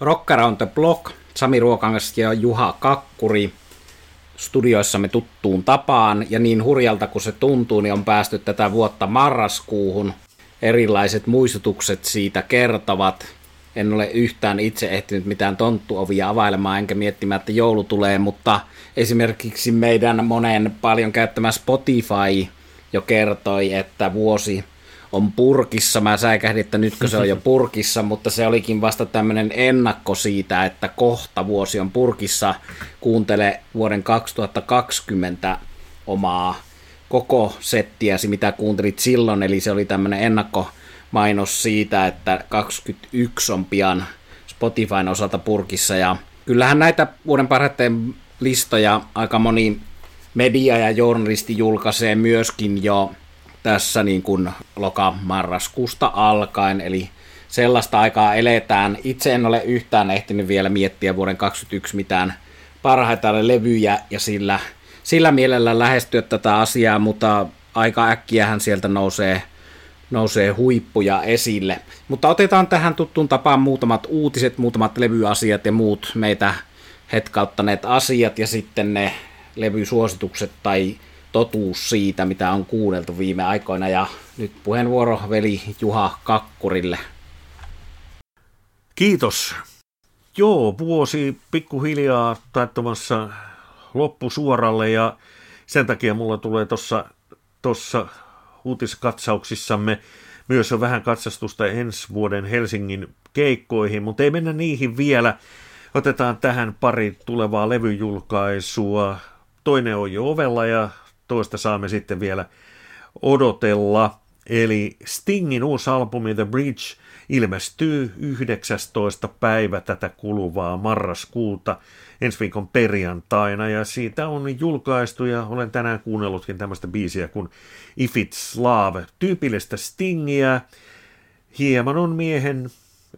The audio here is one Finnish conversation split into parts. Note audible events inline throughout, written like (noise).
Rock Around the Block, Sami Ruokangas ja Juha Kakkuri studioissamme tuttuun tapaan, ja niin hurjalta kuin se tuntuu, niin on päästy tätä vuotta marraskuuhun. Erilaiset muistutukset siitä kertovat. En ole yhtään itse ehtinyt mitään tonttuovia availemaan, enkä miettimään, että joulu tulee, mutta esimerkiksi meidän monen paljon käyttämä Spotify jo kertoi, että vuosi on purkissa. Mä säikähdin, että nytkö se on jo purkissa, mutta se olikin vasta tämmöinen ennakko siitä, että kohta vuosi on purkissa. Kuuntele vuoden 2020 omaa koko settiäsi, mitä kuuntelit silloin, eli se oli tämmöinen ennakkomainos siitä, että 21 on pian Spotifyn osalta purkissa, ja kyllähän näitä vuoden parhaiten listoja aika moni media ja journalisti julkaisee myöskin jo tässä niin kuin loka-marraskuusta alkaen, eli sellaista aikaa eletään. Itse en ole yhtään ehtinyt vielä miettiä vuoden 2021 mitään parhaita levyjä ja sillä, sillä mielellä lähestyä tätä asiaa, mutta aika äkkiähän sieltä nousee, nousee huippuja esille. Mutta otetaan tähän tuttuun tapaan muutamat uutiset, muutamat levyasiat ja muut meitä hetkauttaneet asiat ja sitten ne levysuositukset tai totuus siitä, mitä on kuunneltu viime aikoina. Ja nyt puheenvuoro veli Juha Kakkurille. Kiitos. Joo, vuosi pikkuhiljaa taittamassa loppusuoralle ja sen takia mulla tulee tuossa tossa uutiskatsauksissamme myös on vähän katsastusta ensi vuoden Helsingin keikkoihin, mutta ei mennä niihin vielä. Otetaan tähän pari tulevaa levyjulkaisua. Toinen on jo ovella ja toista saamme sitten vielä odotella. Eli Stingin uusi albumi The Bridge ilmestyy 19. päivä tätä kuluvaa marraskuuta ensi viikon perjantaina ja siitä on julkaistu ja olen tänään kuunnellutkin tämmöistä biisiä kuin If It's Love, tyypillistä Stingiä. Hieman on miehen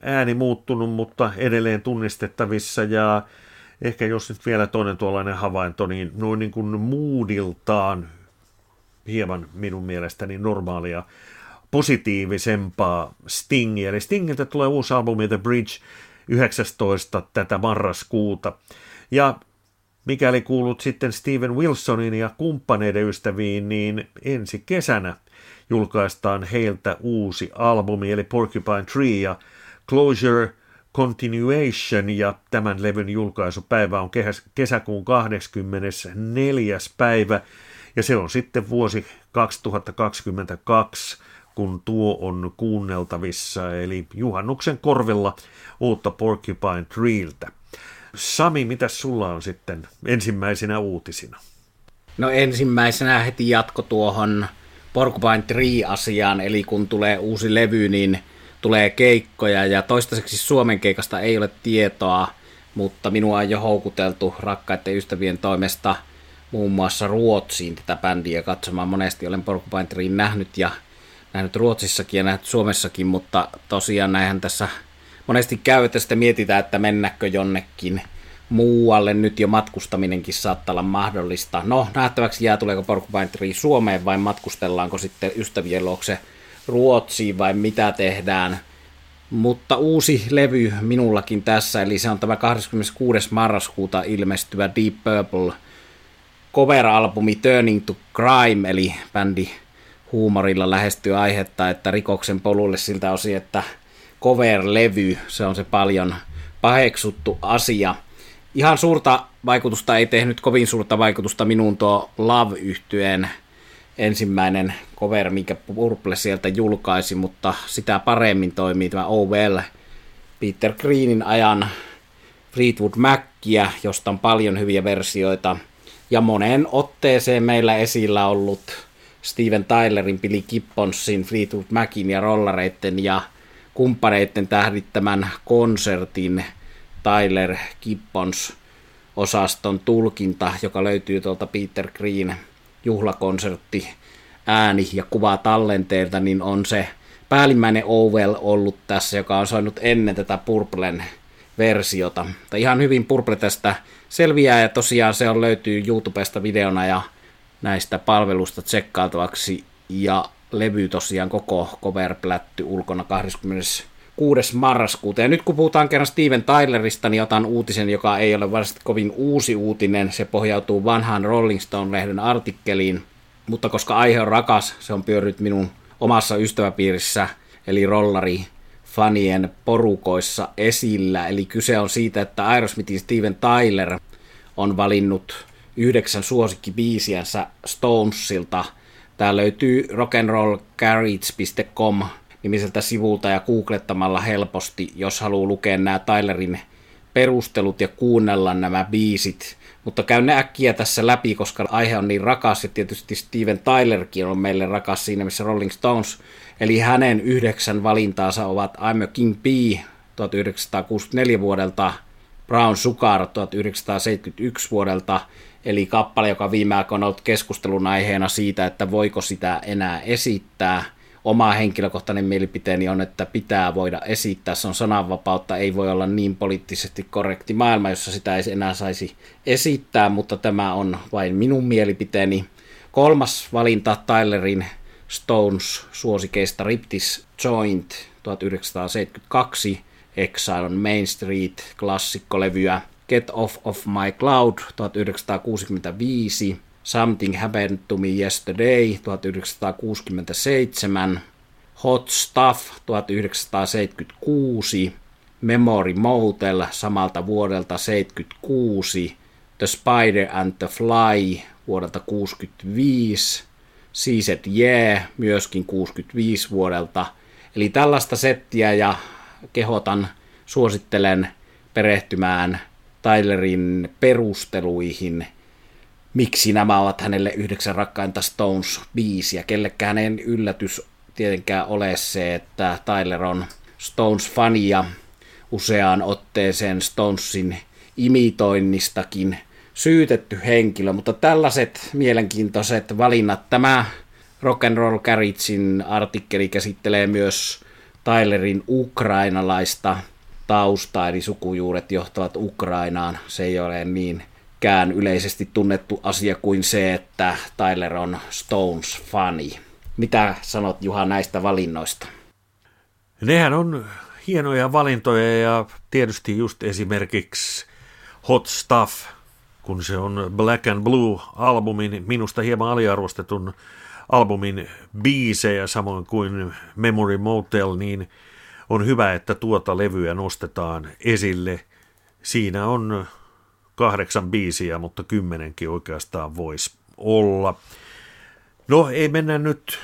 ääni muuttunut, mutta edelleen tunnistettavissa ja ehkä jos nyt vielä toinen tuollainen havainto, niin noin niin kuin moodiltaan hieman minun mielestäni normaalia positiivisempaa Stingiä. Eli Stingiltä tulee uusi albumi The Bridge 19. tätä marraskuuta. Ja mikäli kuulut sitten Steven Wilsonin ja kumppaneiden ystäviin, niin ensi kesänä julkaistaan heiltä uusi albumi, eli Porcupine Tree ja Closure – Continuation ja tämän levyn julkaisupäivä on kesäkuun 24. päivä ja se on sitten vuosi 2022, kun tuo on kuunneltavissa, eli juhannuksen korvilla uutta Porcupine Treeltä. Sami, mitä sulla on sitten ensimmäisenä uutisina? No ensimmäisenä heti jatko tuohon Porcupine Tree-asiaan, eli kun tulee uusi levy, niin – tulee keikkoja ja toistaiseksi Suomen keikasta ei ole tietoa, mutta minua on jo houkuteltu rakkaiden ystävien toimesta muun muassa Ruotsiin tätä bändiä katsomaan. Monesti olen Porcupine nähnyt ja nähnyt Ruotsissakin ja nähnyt Suomessakin, mutta tosiaan näinhän tässä monesti käy, että sitten mietitään, että mennäkö jonnekin muualle. Nyt jo matkustaminenkin saattaa olla mahdollista. No, nähtäväksi jää, tuleeko Porcupine Suomeen vai matkustellaanko sitten ystävien luokse – Ruotsiin vai mitä tehdään. Mutta uusi levy minullakin tässä, eli se on tämä 26. marraskuuta ilmestyvä Deep Purple cover-albumi Turning to Crime, eli bändi huumorilla lähestyy aihetta, että rikoksen polulle siltä osin, että cover-levy, se on se paljon paheksuttu asia. Ihan suurta vaikutusta ei tehnyt, kovin suurta vaikutusta minun tuo love yhtyeen ensimmäinen cover, minkä Purple sieltä julkaisi, mutta sitä paremmin toimii tämä Well, Peter Greenin ajan Fleetwood Mackia, josta on paljon hyviä versioita, ja moneen otteeseen meillä esillä ollut Steven Tylerin, Billy Gibbonsin, Fleetwood Macin ja Rollareitten ja kumppaneiden tähdittämän konsertin Tyler Gibbons osaston tulkinta, joka löytyy tuolta Peter Green juhlakonsertti ääni ja kuva tallenteelta, niin on se päällimmäinen Ovel ollut tässä, joka on soinut ennen tätä Purplen versiota. Mutta ihan hyvin Purple tästä selviää ja tosiaan se on löytyy YouTubesta videona ja näistä palvelusta tsekkailtavaksi ja levy tosiaan koko cover ulkona 26. 6. marraskuuta. Ja nyt kun puhutaan kerran Steven Tylerista, niin otan uutisen, joka ei ole varmasti kovin uusi uutinen. Se pohjautuu vanhaan Rolling Stone-lehden artikkeliin, mutta koska aihe on rakas, se on pyörinyt minun omassa ystäväpiirissä, eli rollari fanien porukoissa esillä. Eli kyse on siitä, että Aerosmithin Steven Tyler on valinnut yhdeksän suosikkibiisiänsä Stonesilta. Tää löytyy rock'n'rollgarage.com nimiseltä sivulta ja googlettamalla helposti, jos haluaa lukea nämä Tylerin perustelut ja kuunnella nämä biisit. Mutta käyn ne äkkiä tässä läpi, koska aihe on niin rakas ja tietysti Steven Tylerkin on meille rakas siinä, missä Rolling Stones. Eli hänen yhdeksän valintaansa ovat I'm a King B 1964 vuodelta, Brown Sugar 1971 vuodelta, eli kappale, joka viime aikoina on ollut keskustelun aiheena siitä, että voiko sitä enää esittää – oma henkilökohtainen mielipiteeni on, että pitää voida esittää. Se on sananvapautta, ei voi olla niin poliittisesti korrekti maailma, jossa sitä ei enää saisi esittää, mutta tämä on vain minun mielipiteeni. Kolmas valinta Tylerin Stones suosikeista Riptis Joint 1972, Exile on Main Street, klassikkolevyä, Get Off of My Cloud 1965, Something Happened to Me Yesterday 1967, Hot Stuff 1976, Memory Motel samalta vuodelta 76, The Spider and the Fly vuodelta 65, Seaset Yeah myöskin 65 vuodelta. Eli tällaista settiä ja kehotan, suosittelen perehtymään Tylerin perusteluihin – miksi nämä ovat hänelle yhdeksän rakkainta Stones-biisiä. Kellekään ei yllätys tietenkään ole se, että Tyler on Stones-fani ja useaan otteeseen Stonesin imitoinnistakin syytetty henkilö, mutta tällaiset mielenkiintoiset valinnat. Tämä Rock and Roll Garagein artikkeli käsittelee myös Tylerin ukrainalaista taustaa, eli sukujuuret johtavat Ukrainaan. Se ei ole niin niinkään yleisesti tunnettu asia kuin se, että Tyler on Stones-fani. Mitä sanot Juha näistä valinnoista? Nehän on hienoja valintoja ja tietysti just esimerkiksi Hot Stuff, kun se on Black and Blue-albumin, minusta hieman aliarvostetun albumin biisejä, samoin kuin Memory Motel, niin on hyvä, että tuota levyä nostetaan esille. Siinä on kahdeksan biisiä, mutta kymmenenkin oikeastaan voisi olla. No ei mennä nyt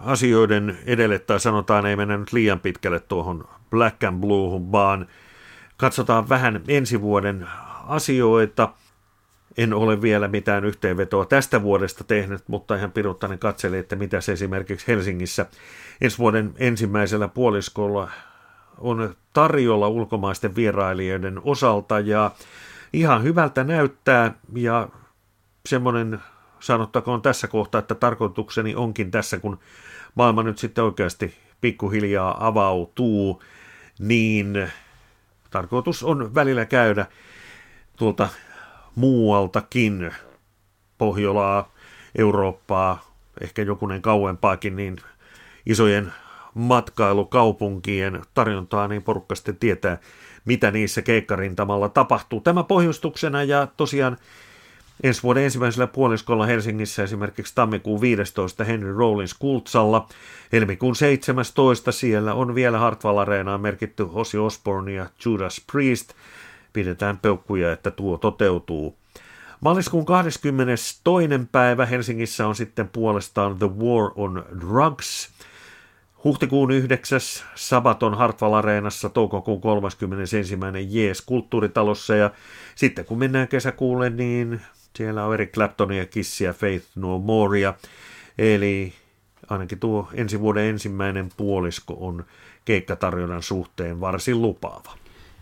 asioiden edelle, tai sanotaan ei mennä nyt liian pitkälle tuohon Black and Bluehun, vaan katsotaan vähän ensi vuoden asioita. En ole vielä mitään yhteenvetoa tästä vuodesta tehnyt, mutta ihan piruttainen katseli, että mitä se esimerkiksi Helsingissä ensi vuoden ensimmäisellä puoliskolla on tarjolla ulkomaisten vierailijoiden osalta. Ja ihan hyvältä näyttää ja semmoinen sanottakoon tässä kohtaa, että tarkoitukseni onkin tässä, kun maailma nyt sitten oikeasti pikkuhiljaa avautuu, niin tarkoitus on välillä käydä tuolta muualtakin, Pohjolaa, Eurooppaa, ehkä jokunen kauempaakin, niin isojen matkailukaupunkien tarjontaa, niin porukka sitten tietää, mitä niissä keikkarintamalla tapahtuu. Tämä pohjustuksena ja tosiaan ensi vuoden ensimmäisellä puoliskolla Helsingissä esimerkiksi tammikuun 15. Henry Rollins Kultsalla. Helmikuun 17. siellä on vielä Hartwall Areenaan merkitty Ozzy Osbourne ja Judas Priest. Pidetään peukkuja, että tuo toteutuu. Maaliskuun 22. päivä Helsingissä on sitten puolestaan The War on Drugs – Huhtikuun 9. Sabaton Hartwall Areenassa, toukokuun 31. Jees kulttuuritalossa ja sitten kun mennään kesäkuulle, niin siellä on Eric Claptonia, Kissiä, Faith No Morea. Eli ainakin tuo ensi vuoden ensimmäinen puolisko on keikkatarjonnan suhteen varsin lupaava.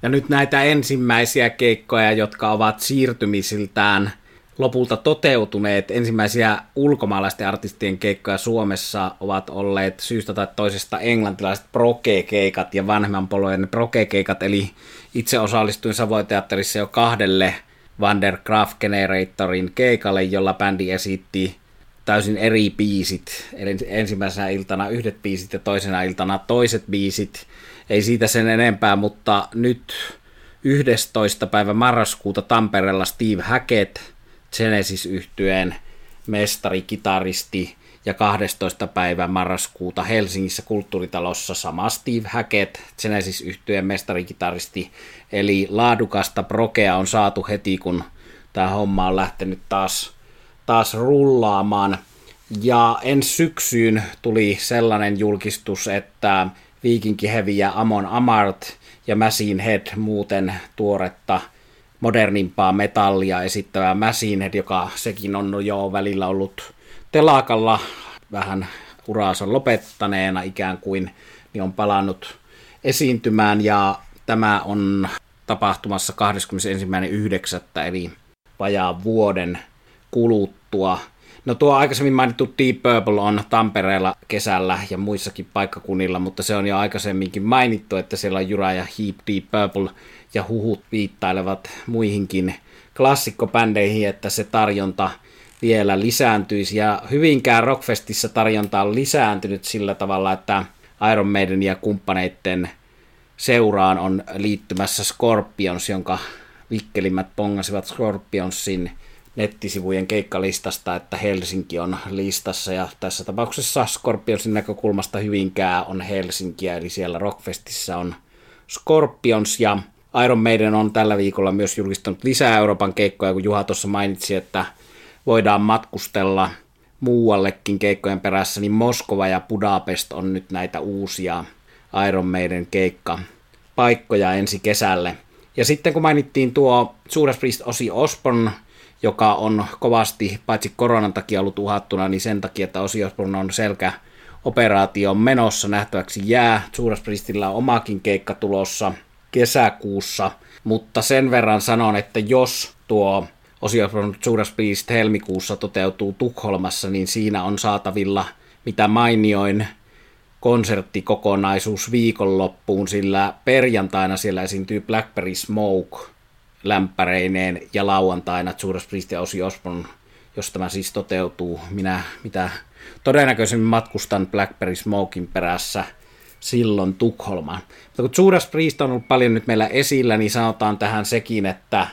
Ja nyt näitä ensimmäisiä keikkoja, jotka ovat siirtymisiltään – lopulta toteutuneet ensimmäisiä ulkomaalaisten artistien keikkoja Suomessa ovat olleet syystä tai toisesta englantilaiset proke-keikat ja vanhemman polven proke-keikat, eli itse osallistuin Savoiteatterissa jo kahdelle Van der Graaf Generatorin keikalle, jolla bändi esitti täysin eri biisit. Eli ensimmäisenä iltana yhdet biisit ja toisena iltana toiset biisit. ei siitä sen enempää, mutta nyt 11. päivä marraskuuta Tampereella Steve Hackett, genesis yhtyeen mestari, kitaristi, ja 12. päivä marraskuuta Helsingissä kulttuuritalossa sama Steve Hackett, genesis yhtyeen mestarikitaristi, eli laadukasta prokea on saatu heti, kun tämä homma on lähtenyt taas, taas rullaamaan. Ja ensi syksyyn tuli sellainen julkistus, että Viikinki Heavy ja Amon Amart ja Machine Head muuten tuoretta modernimpaa metallia esittävää Machine joka sekin on jo välillä ollut telakalla vähän uraansa lopettaneena ikään kuin, niin on palannut esiintymään ja tämä on tapahtumassa 21.9. eli vajaa vuoden kuluttua. No tuo aikaisemmin mainittu Deep Purple on Tampereella kesällä ja muissakin paikkakunnilla, mutta se on jo aikaisemminkin mainittu, että siellä on Jura ja Heap Deep Purple ja huhut viittailevat muihinkin klassikkopändeihin, että se tarjonta vielä lisääntyisi. Ja Hyvinkään Rockfestissa tarjonta on lisääntynyt sillä tavalla, että Iron Maiden ja kumppaneiden seuraan on liittymässä Scorpions, jonka vikkelimmät pongasivat Scorpionsin nettisivujen keikkalistasta, että Helsinki on listassa ja tässä tapauksessa Scorpionsin näkökulmasta Hyvinkää on Helsinkiä, eli siellä Rockfestissä on Scorpions ja Iron Maiden on tällä viikolla myös julkistanut lisää Euroopan keikkoja, kun Juha tuossa mainitsi, että voidaan matkustella muuallekin keikkojen perässä, niin Moskova ja Budapest on nyt näitä uusia Iron Maiden keikka paikkoja ensi kesälle. Ja sitten kun mainittiin tuo Judas Priest Osi Osborn, joka on kovasti paitsi koronan takia ollut uhattuna, niin sen takia, että Osi Osborn on selkä operaatio menossa nähtäväksi jää. Judas Priestillä on omakin keikka tulossa kesäkuussa, mutta sen verran sanon, että jos tuo Osio from Judas Priest helmikuussa toteutuu Tukholmassa, niin siinä on saatavilla mitä mainioin konserttikokonaisuus viikonloppuun, sillä perjantaina siellä esiintyy Blackberry Smoke lämpäreineen ja lauantaina Judas Priest ja Ozzy jos tämä siis toteutuu. Minä mitä todennäköisemmin matkustan Blackberry Smokein perässä silloin Tukholmaan. Mutta kun Judas Priest on ollut paljon nyt meillä esillä, niin sanotaan tähän sekin, että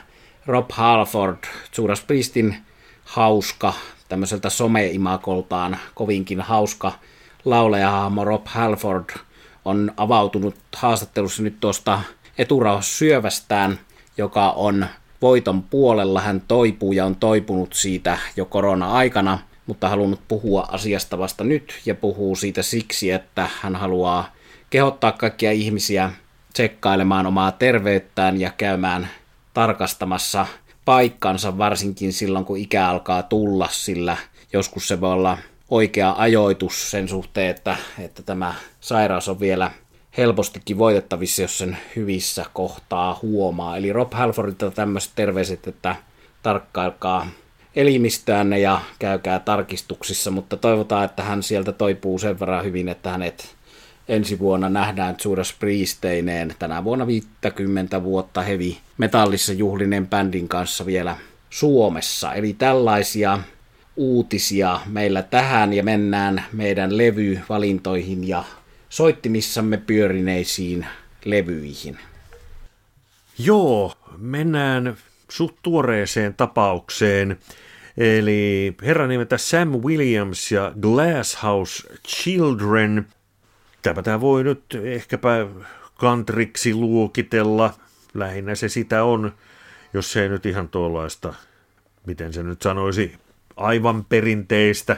Rob Halford, Judas Priestin hauska, tämmöiseltä someimakoltaan kovinkin hauska laulajahahmo Rob Halford on avautunut haastattelussa nyt tuosta syövästään, joka on voiton puolella. Hän toipuu ja on toipunut siitä jo korona-aikana, mutta halunnut puhua asiasta vasta nyt ja puhuu siitä siksi, että hän haluaa kehottaa kaikkia ihmisiä tsekkailemaan omaa terveyttään ja käymään tarkastamassa paikkansa, varsinkin silloin kun ikä alkaa tulla, sillä joskus se voi olla oikea ajoitus sen suhteen, että, että tämä sairaus on vielä helpostikin voitettavissa, jos sen hyvissä kohtaa huomaa. Eli Rob Halfordilta tämmöiset terveiset, että tarkkailkaa elimistöänne ja käykää tarkistuksissa, mutta toivotaan, että hän sieltä toipuu sen verran hyvin, että hänet ensi vuonna nähdään Judas Priesteineen tänä vuonna 50 vuotta hevi metallissa juhlinen bändin kanssa vielä Suomessa. Eli tällaisia uutisia meillä tähän ja mennään meidän levyvalintoihin ja soittimissamme pyörineisiin levyihin. Joo, mennään suht tuoreeseen tapaukseen. Eli herran nimeltä Sam Williams ja Glasshouse Children Tätä tämä voi nyt ehkäpä kantriksi luokitella. Lähinnä se sitä on, jos se ei nyt ihan tuollaista, miten se nyt sanoisi, aivan perinteistä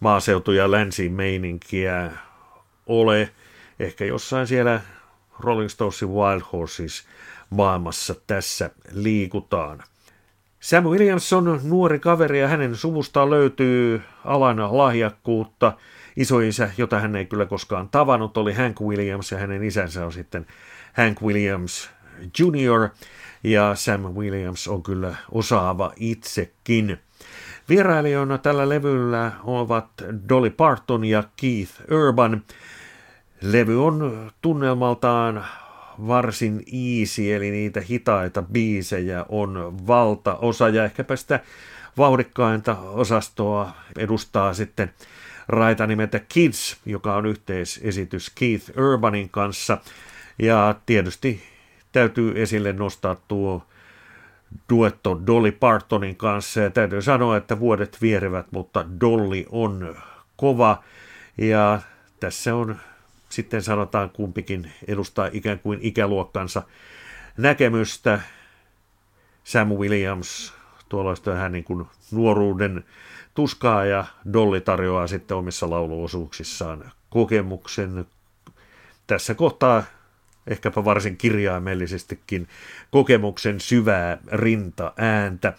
maaseutu- ja länsimeininkiä ole. Ehkä jossain siellä Rolling Stonesin Wild Horses maailmassa tässä liikutaan. Sam Williams on nuori kaveri ja hänen suvustaan löytyy alan lahjakkuutta – isoisä, jota hän ei kyllä koskaan tavannut, oli Hank Williams ja hänen isänsä on sitten Hank Williams Jr. Ja Sam Williams on kyllä osaava itsekin. Vierailijoina tällä levyllä ovat Dolly Parton ja Keith Urban. Levy on tunnelmaltaan varsin easy, eli niitä hitaita biisejä on valtaosa, ja ehkäpä sitä vauhdikkainta osastoa edustaa sitten raita nimeltä Kids, joka on yhteisesitys Keith Urbanin kanssa. Ja tietysti täytyy esille nostaa tuo duetto Dolly Partonin kanssa. Ja täytyy sanoa, että vuodet vierevät, mutta Dolly on kova. Ja tässä on sitten sanotaan kumpikin edustaa ikään kuin ikäluokkansa näkemystä. Sam Williams, tuollaista vähän niin kuin nuoruuden tuskaa ja Dolly tarjoaa sitten omissa lauluosuuksissaan kokemuksen. Tässä kohtaa ehkäpä varsin kirjaimellisestikin kokemuksen syvää rinta-ääntä.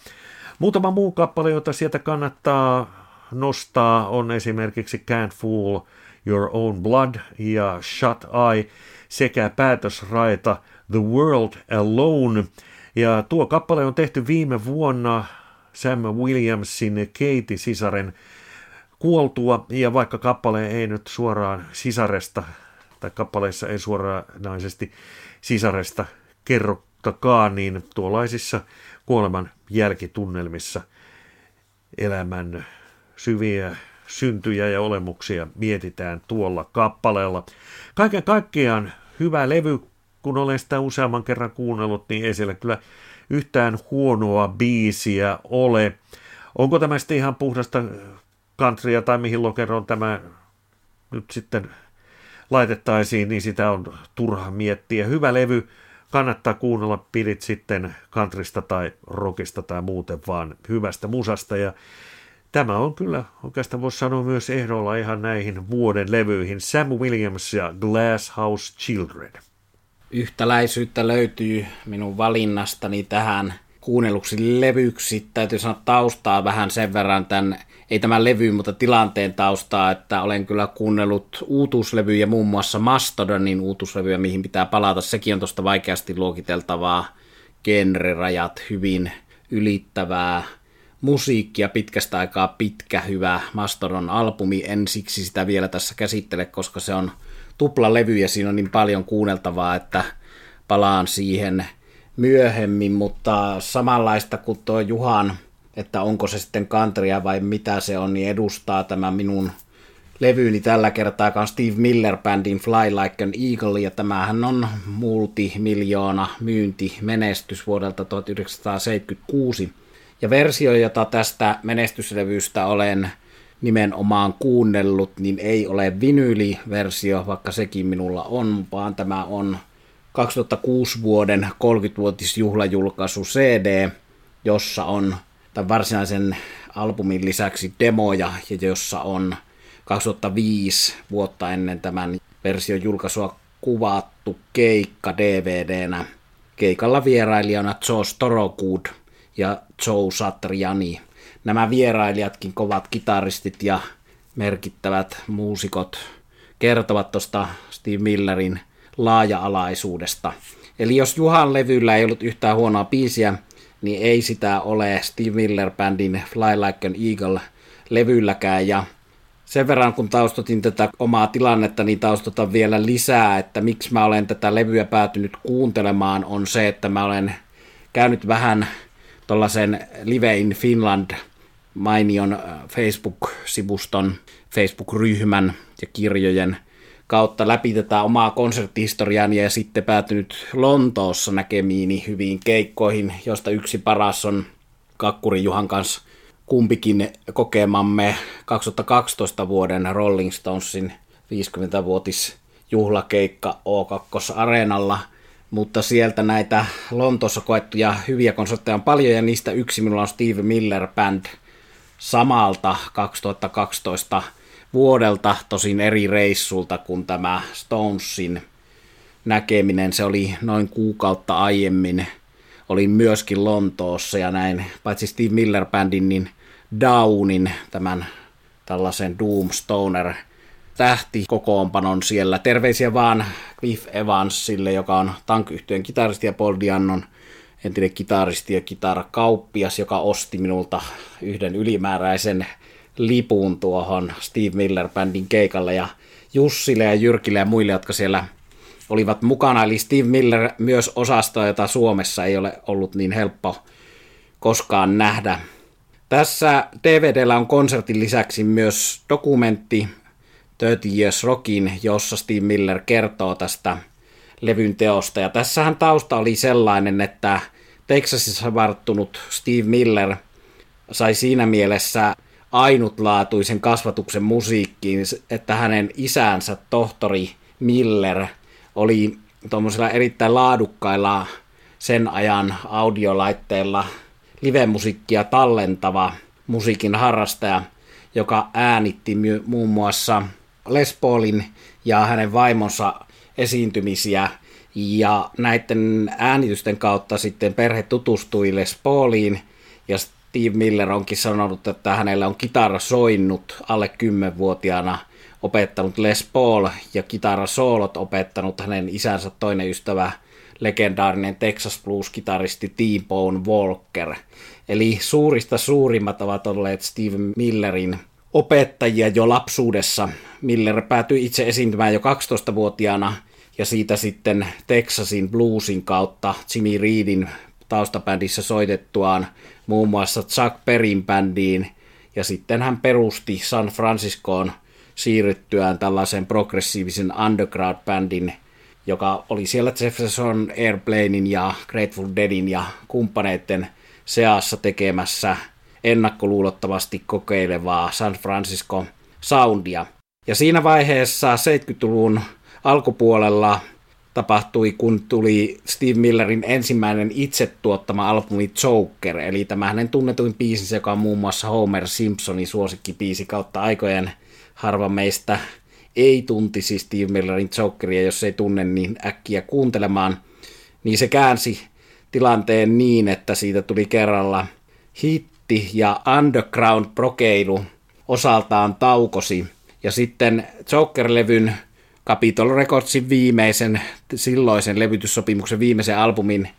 Muutama muu kappale, jota sieltä kannattaa nostaa, on esimerkiksi Can't Fool Your Own Blood ja Shut Eye sekä päätösraita The World Alone. Ja tuo kappale on tehty viime vuonna Sam Williamsin Katie-sisaren kuoltua, ja vaikka kappale ei nyt suoraan sisaresta, tai kappaleissa ei suoranaisesti sisaresta kerrottakaan, niin tuollaisissa kuoleman jälkitunnelmissa elämän syviä syntyjä ja olemuksia mietitään tuolla kappaleella. Kaiken kaikkiaan hyvä levy, kun olen sitä useamman kerran kuunnellut, niin ei siellä kyllä yhtään huonoa biisiä ole. Onko tämä sitten ihan puhdasta countrya tai mihin lokeroon tämä nyt sitten laitettaisiin, niin sitä on turha miettiä. Hyvä levy, kannattaa kuunnella pidit sitten kantrista tai rockista tai muuten vaan hyvästä musasta ja Tämä on kyllä, oikeastaan voisi sanoa myös ehdolla ihan näihin vuoden levyihin Sam Williams ja Glass House Children. Yhtäläisyyttä löytyy minun valinnastani tähän kuunnelluksi levyksi. Täytyy sanoa taustaa vähän sen verran tämän, ei tämän levy, mutta tilanteen taustaa, että olen kyllä kuunnellut uutuuslevyjä, muun muassa Mastodonin uutuuslevyjä, mihin pitää palata. Sekin on tuosta vaikeasti luokiteltavaa genrerajat hyvin ylittävää musiikkia pitkästä aikaa pitkä, hyvä Mastodon albumi. En siksi sitä vielä tässä käsittele, koska se on tupla levy ja siinä on niin paljon kuunneltavaa, että palaan siihen myöhemmin, mutta samanlaista kuin tuo Juhan, että onko se sitten kantria vai mitä se on, niin edustaa tämä minun levyyni tällä kertaa, on Steve Miller Bandin Fly Like an Eagle, ja tämähän on multimiljoona myynti menestys vuodelta 1976. Ja versio, jota tästä menestyslevystä olen nimenomaan kuunnellut, niin ei ole vinyyliversio, vaikka sekin minulla on, vaan tämä on 2006 vuoden 30-vuotisjuhlajulkaisu CD, jossa on tämän varsinaisen albumin lisäksi demoja, ja jossa on 2005 vuotta ennen tämän version julkaisua kuvattu keikka DVDnä. Keikalla vierailijana Joe Storogood – ja Joe Satriani. Nämä vierailijatkin, kovat kitaristit ja merkittävät muusikot kertovat tuosta Steve Millerin laaja-alaisuudesta. Eli jos Juhan levyllä ei ollut yhtään huonoa biisiä, niin ei sitä ole Steve Miller Bandin Fly Like an Eagle levylläkään. Ja sen verran kun taustotin tätä omaa tilannetta, niin taustotan vielä lisää, että miksi mä olen tätä levyä päätynyt kuuntelemaan, on se, että mä olen käynyt vähän tuollaisen Live in Finland mainion äh, Facebook-sivuston, Facebook-ryhmän ja kirjojen kautta läpi tätä omaa konserttihistoriaani ja sitten päätynyt Lontoossa näkemiini hyviin keikkoihin, josta yksi paras on Kakkuri Juhan kanssa kumpikin kokemamme 2012 vuoden Rolling Stonesin 50-vuotis juhlakeikka O2 Areenalla – mutta sieltä näitä Lontoossa koettuja hyviä konsertteja on paljon, ja niistä yksi minulla on Steve Miller Band samalta 2012 vuodelta, tosin eri reissulta kuin tämä Stonesin näkeminen. Se oli noin kuukautta aiemmin. Olin myöskin Lontoossa ja näin, paitsi Steve Miller Bandin, niin Downin, tämän tällaisen Doom Stoner tähti kokoonpanon siellä. Terveisiä vaan Cliff Evansille, joka on tank kitaristi ja Paul Diannon entinen kitaristi ja kitarakauppias, joka osti minulta yhden ylimääräisen lipun tuohon Steve Miller Bandin keikalle ja Jussille ja Jyrkille ja muille, jotka siellä olivat mukana. Eli Steve Miller myös osasto, jota Suomessa ei ole ollut niin helppo koskaan nähdä. Tässä DVDllä on konsertin lisäksi myös dokumentti 30 Years Rockin, jossa Steve Miller kertoo tästä levyn teosta. Ja tässähän tausta oli sellainen, että Texasissa varttunut Steve Miller sai siinä mielessä ainutlaatuisen kasvatuksen musiikkiin, että hänen isänsä, tohtori Miller, oli tuommoisilla erittäin laadukkailla sen ajan audiolaitteilla live-musiikkia tallentava musiikin harrastaja, joka äänitti muun muassa Les Paulin ja hänen vaimonsa esiintymisiä. Ja näiden äänitysten kautta sitten perhe tutustui Les Pauliin ja Steve Miller onkin sanonut, että hänellä on kitara soinnut alle 10-vuotiaana opettanut Les Paul ja kitarasoolot opettanut hänen isänsä toinen ystävä legendaarinen Texas Blues-kitaristi T-Bone Walker. Eli suurista suurimmat ovat olleet Steve Millerin opettajia jo lapsuudessa. Miller päätyi itse esiintymään jo 12-vuotiaana ja siitä sitten Texasin bluesin kautta Jimmy Reedin taustabändissä soitettuaan muun muassa Chuck Perrin bändiin ja sitten hän perusti San Franciscoon siirryttyään tällaisen progressiivisen underground-bändin, joka oli siellä Jefferson Airplanein ja Grateful Deadin ja kumppaneiden seassa tekemässä ennakkoluulottomasti kokeilevaa San Francisco soundia. Ja siinä vaiheessa 70-luvun alkupuolella tapahtui, kun tuli Steve Millerin ensimmäinen itse tuottama albumi Joker, eli tämä hänen tunnetuin biisinsä, joka on muun muassa Homer Simpsonin suosikkibiisi kautta aikojen harva meistä ei tuntisi Steve Millerin Jokeria, jos ei tunne niin äkkiä kuuntelemaan, niin se käänsi tilanteen niin, että siitä tuli kerralla hitti ja underground-prokeilu osaltaan taukosi. Ja sitten Joker-levyn Capitol Recordsin viimeisen, silloisen levytyssopimuksen viimeisen albumin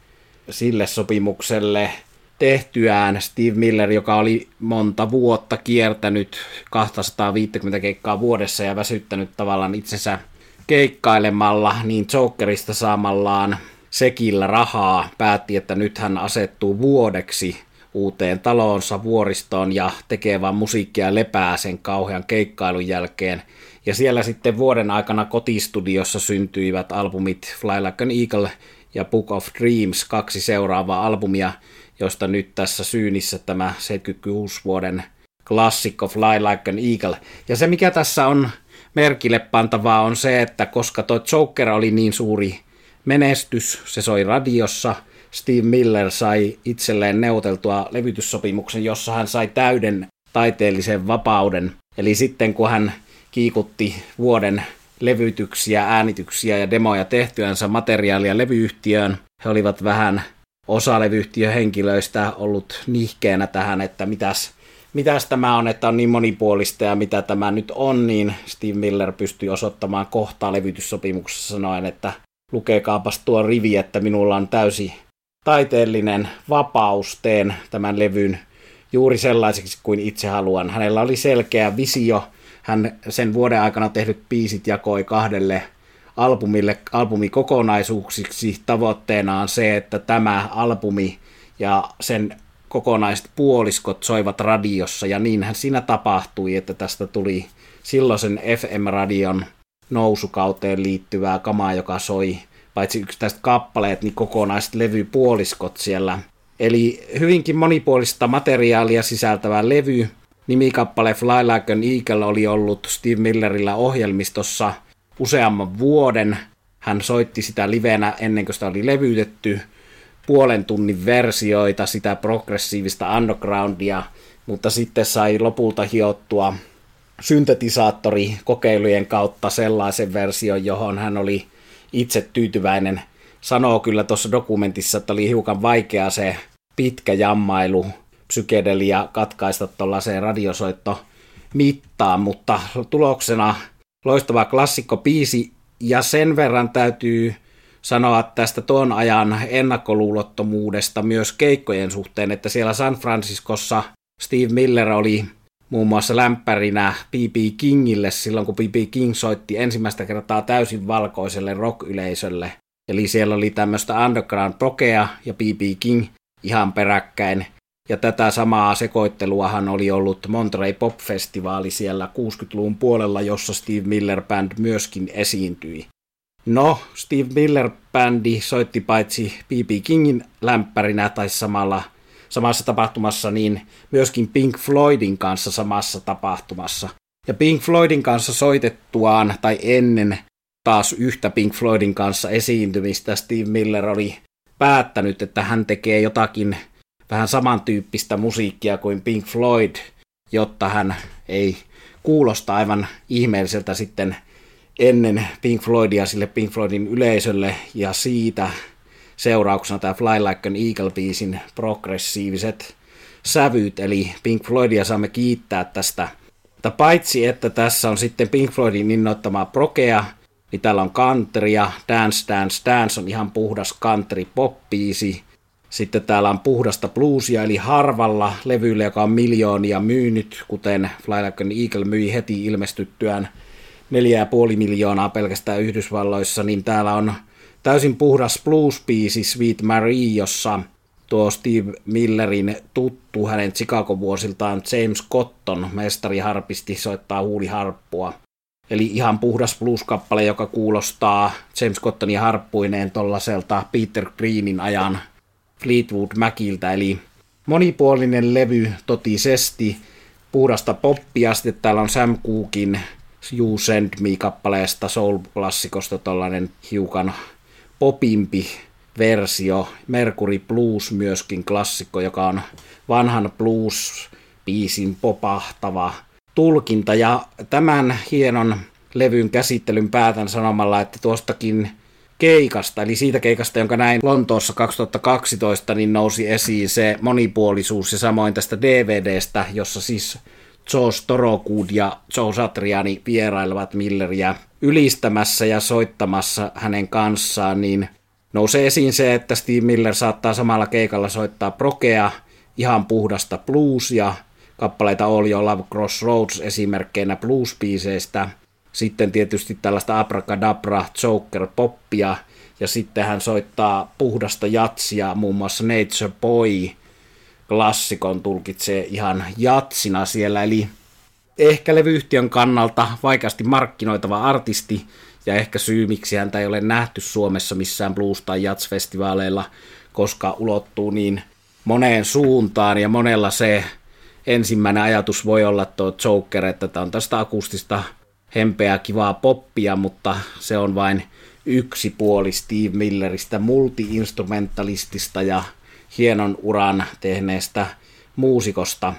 sille sopimukselle tehtyään Steve Miller, joka oli monta vuotta kiertänyt 250 keikkaa vuodessa ja väsyttänyt tavallaan itsensä keikkailemalla, niin Jokerista saamallaan sekillä rahaa päätti, että nyt hän asettuu vuodeksi uuteen taloonsa vuoristoon ja tekee vaan musiikkia lepää sen kauhean keikkailun jälkeen. Ja siellä sitten vuoden aikana kotistudiossa syntyivät albumit Fly Like an Eagle ja Book of Dreams, kaksi seuraavaa albumia, josta nyt tässä syynissä tämä 76 vuoden klassikko Fly Like an Eagle. Ja se mikä tässä on merkille pantavaa on se, että koska tuo Joker oli niin suuri menestys, se soi radiossa, Steve Miller sai itselleen neuteltua levytyssopimuksen, jossa hän sai täyden taiteellisen vapauden. Eli sitten kun hän kiikutti vuoden levytyksiä, äänityksiä ja demoja tehtyänsä materiaalia levyyhtiöön, he olivat vähän osa levyyhtiön henkilöistä ollut nihkeänä tähän, että mitäs, mitäs tämä on, että on niin monipuolista ja mitä tämä nyt on, niin Steve Miller pystyi osoittamaan kohtaa levytyssopimuksessa sanoen, että lukekaapas tuo rivi, että minulla on täysi taiteellinen vapaus, teen tämän levyn juuri sellaiseksi kuin itse haluan. Hänellä oli selkeä visio, hän sen vuoden aikana tehdyt biisit jakoi kahdelle albumille albumikokonaisuuksiksi. Tavoitteena on se, että tämä albumi ja sen kokonaiset puoliskot soivat radiossa, ja niinhän siinä tapahtui, että tästä tuli silloisen FM-radion nousukauteen liittyvää kamaa, joka soi paitsi yksittäiset kappaleet, niin kokonaiset levypuoliskot siellä. Eli hyvinkin monipuolista materiaalia sisältävä levy. Nimikappale Fly Like an Eagle oli ollut Steve Millerillä ohjelmistossa useamman vuoden. Hän soitti sitä livenä ennen kuin sitä oli levytetty. Puolen tunnin versioita, sitä progressiivista undergroundia, mutta sitten sai lopulta hiottua syntetisaattori kokeilujen kautta sellaisen version, johon hän oli itse tyytyväinen. Sanoo kyllä tuossa dokumentissa, että oli hiukan vaikea se pitkä jammailu, psykedelia katkaista tuollaiseen radiosoitto mittaan, mutta tuloksena loistava klassikko biisi ja sen verran täytyy sanoa tästä tuon ajan ennakkoluulottomuudesta myös keikkojen suhteen, että siellä San Franciscossa Steve Miller oli muun muassa lämpärinä B.B. Kingille silloin, kun B.B. King soitti ensimmäistä kertaa täysin valkoiselle rock-yleisölle. Eli siellä oli tämmöistä underground prokea ja B.B. King ihan peräkkäin. Ja tätä samaa sekoitteluahan oli ollut Monterey Pop-festivaali siellä 60-luvun puolella, jossa Steve Miller Band myöskin esiintyi. No, Steve Miller-bändi soitti paitsi B.B. Kingin lämpärinä tai samalla, samassa tapahtumassa, niin myöskin Pink Floydin kanssa samassa tapahtumassa. Ja Pink Floydin kanssa soitettuaan tai ennen taas yhtä Pink Floydin kanssa esiintymistä Steve Miller oli päättänyt, että hän tekee jotakin vähän samantyyppistä musiikkia kuin Pink Floyd, jotta hän ei kuulosta aivan ihmeelliseltä sitten ennen Pink Floydia sille Pink Floydin yleisölle ja siitä seurauksena tämä Fly Like an Eagle-biisin progressiiviset sävyt, eli Pink Floydia saamme kiittää tästä. Mutta paitsi, että tässä on sitten Pink Floydin innoittamaa prokea, niin täällä on countrya, Dance Dance Dance on ihan puhdas country pop-biisi. Sitten täällä on puhdasta bluesia, eli harvalla levyllä, joka on miljoonia myynyt, kuten Fly Like an Eagle myi heti ilmestyttyään 4,5 miljoonaa pelkästään Yhdysvalloissa, niin täällä on täysin puhdas blues-biisi Sweet Marie, jossa tuo Steve Millerin tuttu hänen Chicago-vuosiltaan James Cotton, mestariharpisti, soittaa huuliharppua. Eli ihan puhdas blues-kappale, joka kuulostaa James Cottonin harppuineen tollaselta Peter Greenin ajan Fleetwood Maciltä, eli monipuolinen levy totisesti, puhdasta poppia, sitten täällä on Sam Cookin You Send Me-kappaleesta soul-klassikosta tollainen hiukan popimpi versio, Mercury Blues myöskin klassikko, joka on vanhan blues-biisin popahtava tulkinta, ja tämän hienon levyn käsittelyn päätän sanomalla, että tuostakin keikasta, eli siitä keikasta, jonka näin Lontoossa 2012, niin nousi esiin se monipuolisuus ja samoin tästä DVDstä, jossa siis Joe Torokud ja Joe Satriani vierailevat Milleriä ylistämässä ja soittamassa hänen kanssaan, niin nousee esiin se, että Steve Miller saattaa samalla keikalla soittaa prokea, ihan puhdasta bluesia, kappaleita All Your Love Crossroads esimerkkeinä blues-biiseistä, sitten tietysti tällaista Abracadabra Joker poppia, ja sitten hän soittaa puhdasta jatsia, muun muassa Nature Boy klassikon tulkitsee ihan jatsina siellä, eli ehkä levyyhtiön kannalta vaikeasti markkinoitava artisti, ja ehkä syy, miksi häntä ei ole nähty Suomessa missään blues- tai jazz-festivaaleilla, koska ulottuu niin moneen suuntaan, ja monella se ensimmäinen ajatus voi olla tuo Joker, että tämä on tästä akustista hempeää kivaa poppia, mutta se on vain yksi puoli Steve Milleristä, multi-instrumentalistista ja hienon uran tehneestä muusikosta,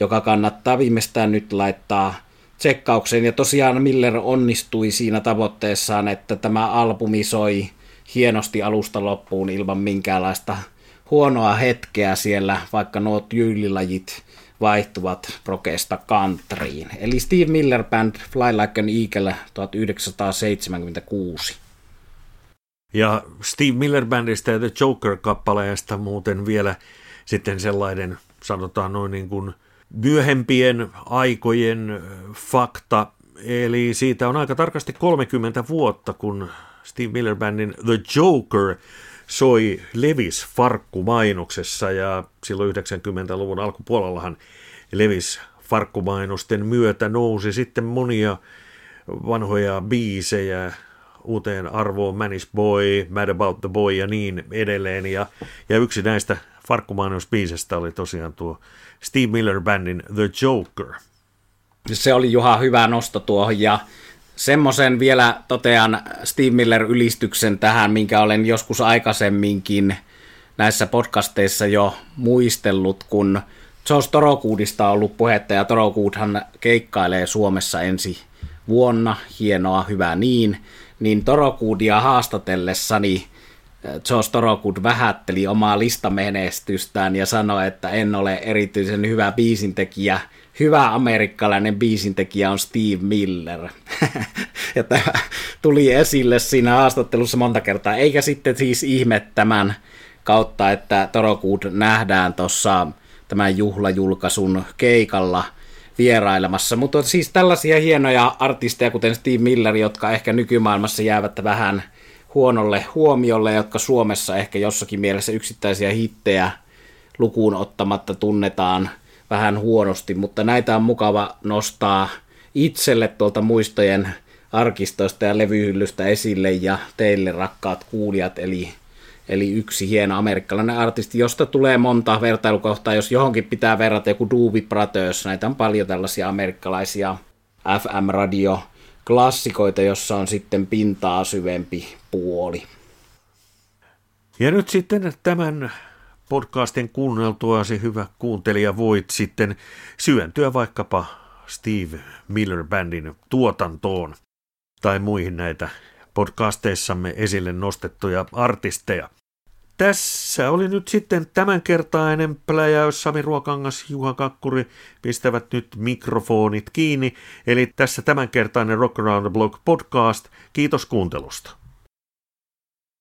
joka kannattaa viimeistään nyt laittaa tsekkaukseen. Ja tosiaan Miller onnistui siinä tavoitteessaan, että tämä albumi soi hienosti alusta loppuun ilman minkäänlaista huonoa hetkeä siellä, vaikka nuo tyylilajit vaihtuvat prokeesta countryin. Eli Steve Miller Band Fly Like an Eagle 1976. Ja Steve Miller Bandista ja The Joker-kappaleesta muuten vielä sitten sellainen, sanotaan noin niin kuin myöhempien aikojen fakta, eli siitä on aika tarkasti 30 vuotta, kun Steve Miller Bandin The Joker soi Levis farkkumainoksessa ja silloin 90-luvun alkupuolellahan Levis farkkumainosten myötä nousi sitten monia vanhoja biisejä uuteen arvoon, Manish Boy, Mad About the Boy ja niin edelleen. Ja, ja yksi näistä farkkumainosbiisestä oli tosiaan tuo Steve Miller Bandin The Joker. Se oli Juha hyvä nosto tuohon ja semmoisen vielä totean Steve Miller-ylistyksen tähän, minkä olen joskus aikaisemminkin näissä podcasteissa jo muistellut, kun Josh Torokuudista on ollut puhetta, ja Torokuudhan keikkailee Suomessa ensi vuonna, hienoa, hyvä niin, niin Torokuudia haastatellessani Josh Torokud vähätteli omaa listamenestystään ja sanoi, että en ole erityisen hyvä biisintekijä. Hyvä amerikkalainen biisintekijä on Steve Miller. (laughs) ja tämä tuli esille siinä haastattelussa monta kertaa. Eikä sitten siis ihme tämän kautta, että Torokud nähdään tuossa tämän juhlajulkaisun keikalla vierailemassa. Mutta siis tällaisia hienoja artisteja, kuten Steve Miller, jotka ehkä nykymaailmassa jäävät vähän – huonolle huomiolle, jotka Suomessa ehkä jossakin mielessä yksittäisiä hittejä lukuun ottamatta tunnetaan vähän huonosti, mutta näitä on mukava nostaa itselle tuolta muistojen arkistoista ja levyhyllystä esille ja teille rakkaat kuulijat, eli, eli yksi hieno amerikkalainen artisti, josta tulee monta vertailukohtaa, jos johonkin pitää verrata joku Doobie Brothers, näitä on paljon tällaisia amerikkalaisia FM-radio klassikoita, jossa on sitten pintaa syvempi puoli. Ja nyt sitten tämän podcastin kuunneltuasi hyvä kuuntelija voit sitten syöntyä vaikkapa Steve Miller Bandin tuotantoon tai muihin näitä podcasteissamme esille nostettuja artisteja. Tässä oli nyt sitten tämänkertainen pläjäys. Sami Ruokangas, Juha Kakkuri pistävät nyt mikrofonit kiinni. Eli tässä tämänkertainen Rock Around the Block podcast. Kiitos kuuntelusta.